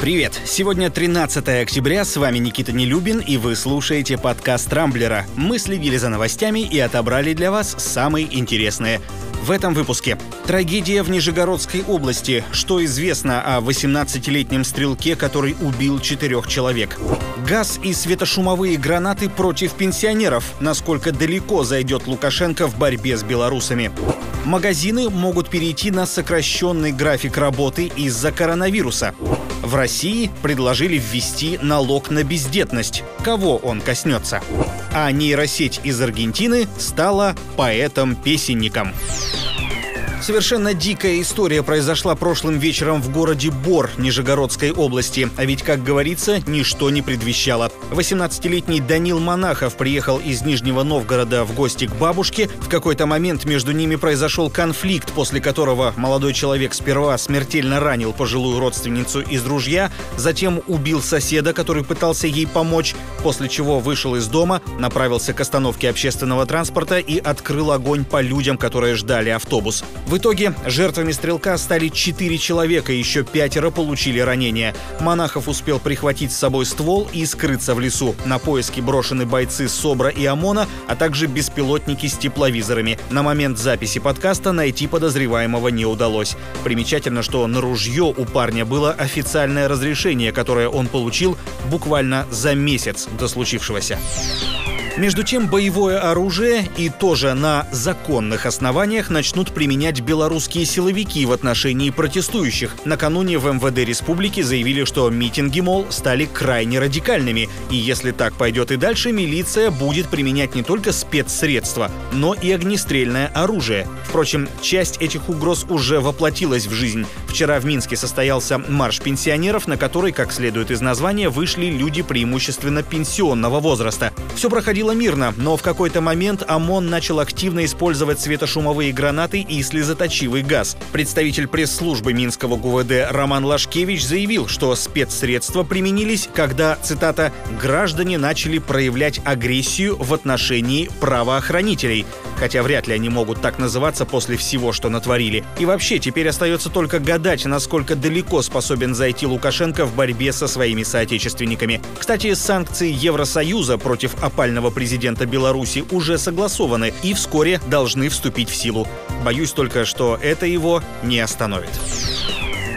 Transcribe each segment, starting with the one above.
Привет! Сегодня 13 октября, с вами Никита Нелюбин, и вы слушаете подкаст «Рамблера». Мы следили за новостями и отобрали для вас самые интересные. В этом выпуске. Трагедия в Нижегородской области. Что известно о 18-летнем стрелке, который убил четырех человек? Газ и светошумовые гранаты против пенсионеров. Насколько далеко зайдет Лукашенко в борьбе с белорусами? Магазины могут перейти на сокращенный график работы из-за коронавируса. В России предложили ввести налог на бездетность. Кого он коснется? А нейросеть из Аргентины стала поэтом-песенником. Совершенно дикая история произошла прошлым вечером в городе Бор Нижегородской области. А ведь, как говорится, ничто не предвещало. 18-летний Данил Монахов приехал из Нижнего Новгорода в гости к бабушке. В какой-то момент между ними произошел конфликт, после которого молодой человек сперва смертельно ранил пожилую родственницу из ружья, затем убил соседа, который пытался ей помочь, после чего вышел из дома, направился к остановке общественного транспорта и открыл огонь по людям, которые ждали автобус. В итоге жертвами стрелка стали четыре человека, еще пятеро получили ранения. Монахов успел прихватить с собой ствол и скрыться в лесу. На поиски брошены бойцы СОБРа и ОМОНа, а также беспилотники с тепловизорами. На момент записи подкаста найти подозреваемого не удалось. Примечательно, что на ружье у парня было официальное разрешение, которое он получил буквально за месяц до случившегося. Между тем, боевое оружие и тоже на законных основаниях начнут применять белорусские силовики в отношении протестующих. Накануне в МВД республики заявили, что митинги, мол, стали крайне радикальными. И если так пойдет и дальше, милиция будет применять не только спецсредства, но и огнестрельное оружие. Впрочем, часть этих угроз уже воплотилась в жизнь. Вчера в Минске состоялся марш пенсионеров, на который, как следует из названия, вышли люди преимущественно пенсионного возраста. Все проходило проходило мирно, но в какой-то момент ОМОН начал активно использовать светошумовые гранаты и слезоточивый газ. Представитель пресс-службы Минского ГУВД Роман Лашкевич заявил, что спецсредства применились, когда, цитата, «граждане начали проявлять агрессию в отношении правоохранителей» хотя вряд ли они могут так называться после всего, что натворили. И вообще, теперь остается только гадать, насколько далеко способен зайти Лукашенко в борьбе со своими соотечественниками. Кстати, санкции Евросоюза против опального президента Беларуси уже согласованы и вскоре должны вступить в силу. Боюсь только, что это его не остановит.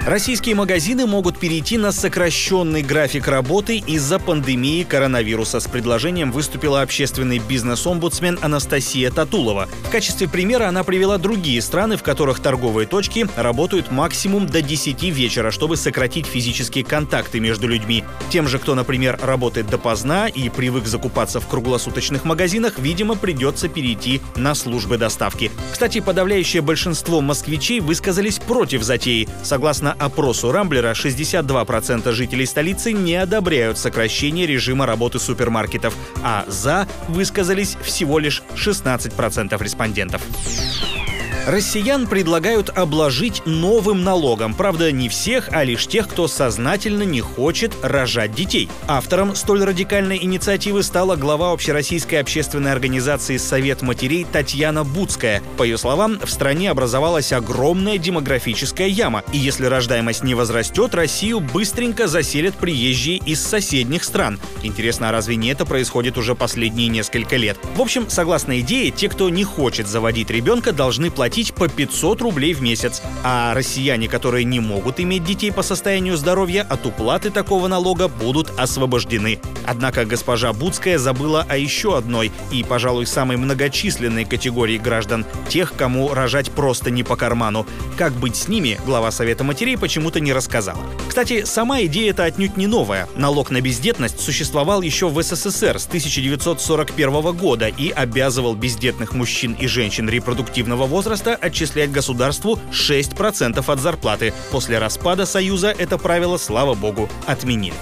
Российские магазины могут перейти на сокращенный график работы из-за пандемии коронавируса. С предложением выступила общественный бизнес-омбудсмен Анастасия Татулова. В качестве примера она привела другие страны, в которых торговые точки работают максимум до 10 вечера, чтобы сократить физические контакты между людьми. Тем же, кто, например, работает допоздна и привык закупаться в круглосуточных магазинах, видимо, придется перейти на службы доставки. Кстати, подавляющее большинство москвичей высказались против затеи. Согласно опросу Рамблера 62% жителей столицы не одобряют сокращение режима работы супермаркетов, а «за» высказались всего лишь 16% респондентов. Россиян предлагают обложить новым налогом. Правда, не всех, а лишь тех, кто сознательно не хочет рожать детей. Автором столь радикальной инициативы стала глава общероссийской общественной организации «Совет матерей» Татьяна Буцкая. По ее словам, в стране образовалась огромная демографическая яма, и если рождаемость не возрастет, Россию быстренько заселят приезжие из соседних стран. Интересно, а разве не это происходит уже последние несколько лет? В общем, согласно идее, те, кто не хочет заводить ребенка, должны платить платить по 500 рублей в месяц, а россияне, которые не могут иметь детей по состоянию здоровья, от уплаты такого налога будут освобождены. Однако госпожа Будская забыла о еще одной и, пожалуй, самой многочисленной категории граждан – тех, кому рожать просто не по карману. Как быть с ними, глава Совета матерей почему-то не рассказала. Кстати, сама идея это отнюдь не новая. Налог на бездетность существовал еще в СССР с 1941 года и обязывал бездетных мужчин и женщин репродуктивного возраста возраста отчислять государству 6% от зарплаты. После распада Союза это правило, слава богу, отменили.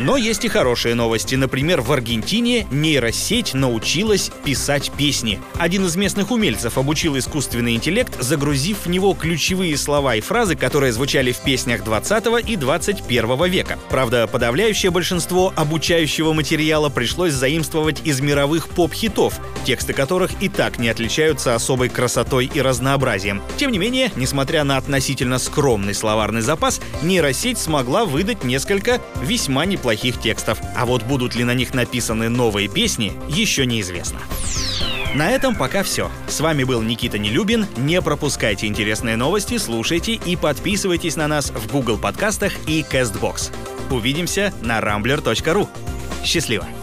Но есть и хорошие новости. Например, в Аргентине нейросеть научилась писать песни. Один из местных умельцев обучил искусственный интеллект, загрузив в него ключевые слова и фразы, которые звучали в песнях 20 и 21 века. Правда, подавляющее большинство обучающего материала пришлось заимствовать из мировых поп-хитов, тексты которых и так не отличаются особой красотой и разнообразием. Тем не менее, несмотря на относительно скромный словарный запас, нейросеть смогла выдать несколько весьма неплохих текстов. А вот будут ли на них написаны новые песни, еще неизвестно. На этом пока все. С вами был Никита Нелюбин. Не пропускайте интересные новости, слушайте и подписывайтесь на нас в Google подкастах и CastBox. Увидимся на rambler.ru. Счастливо!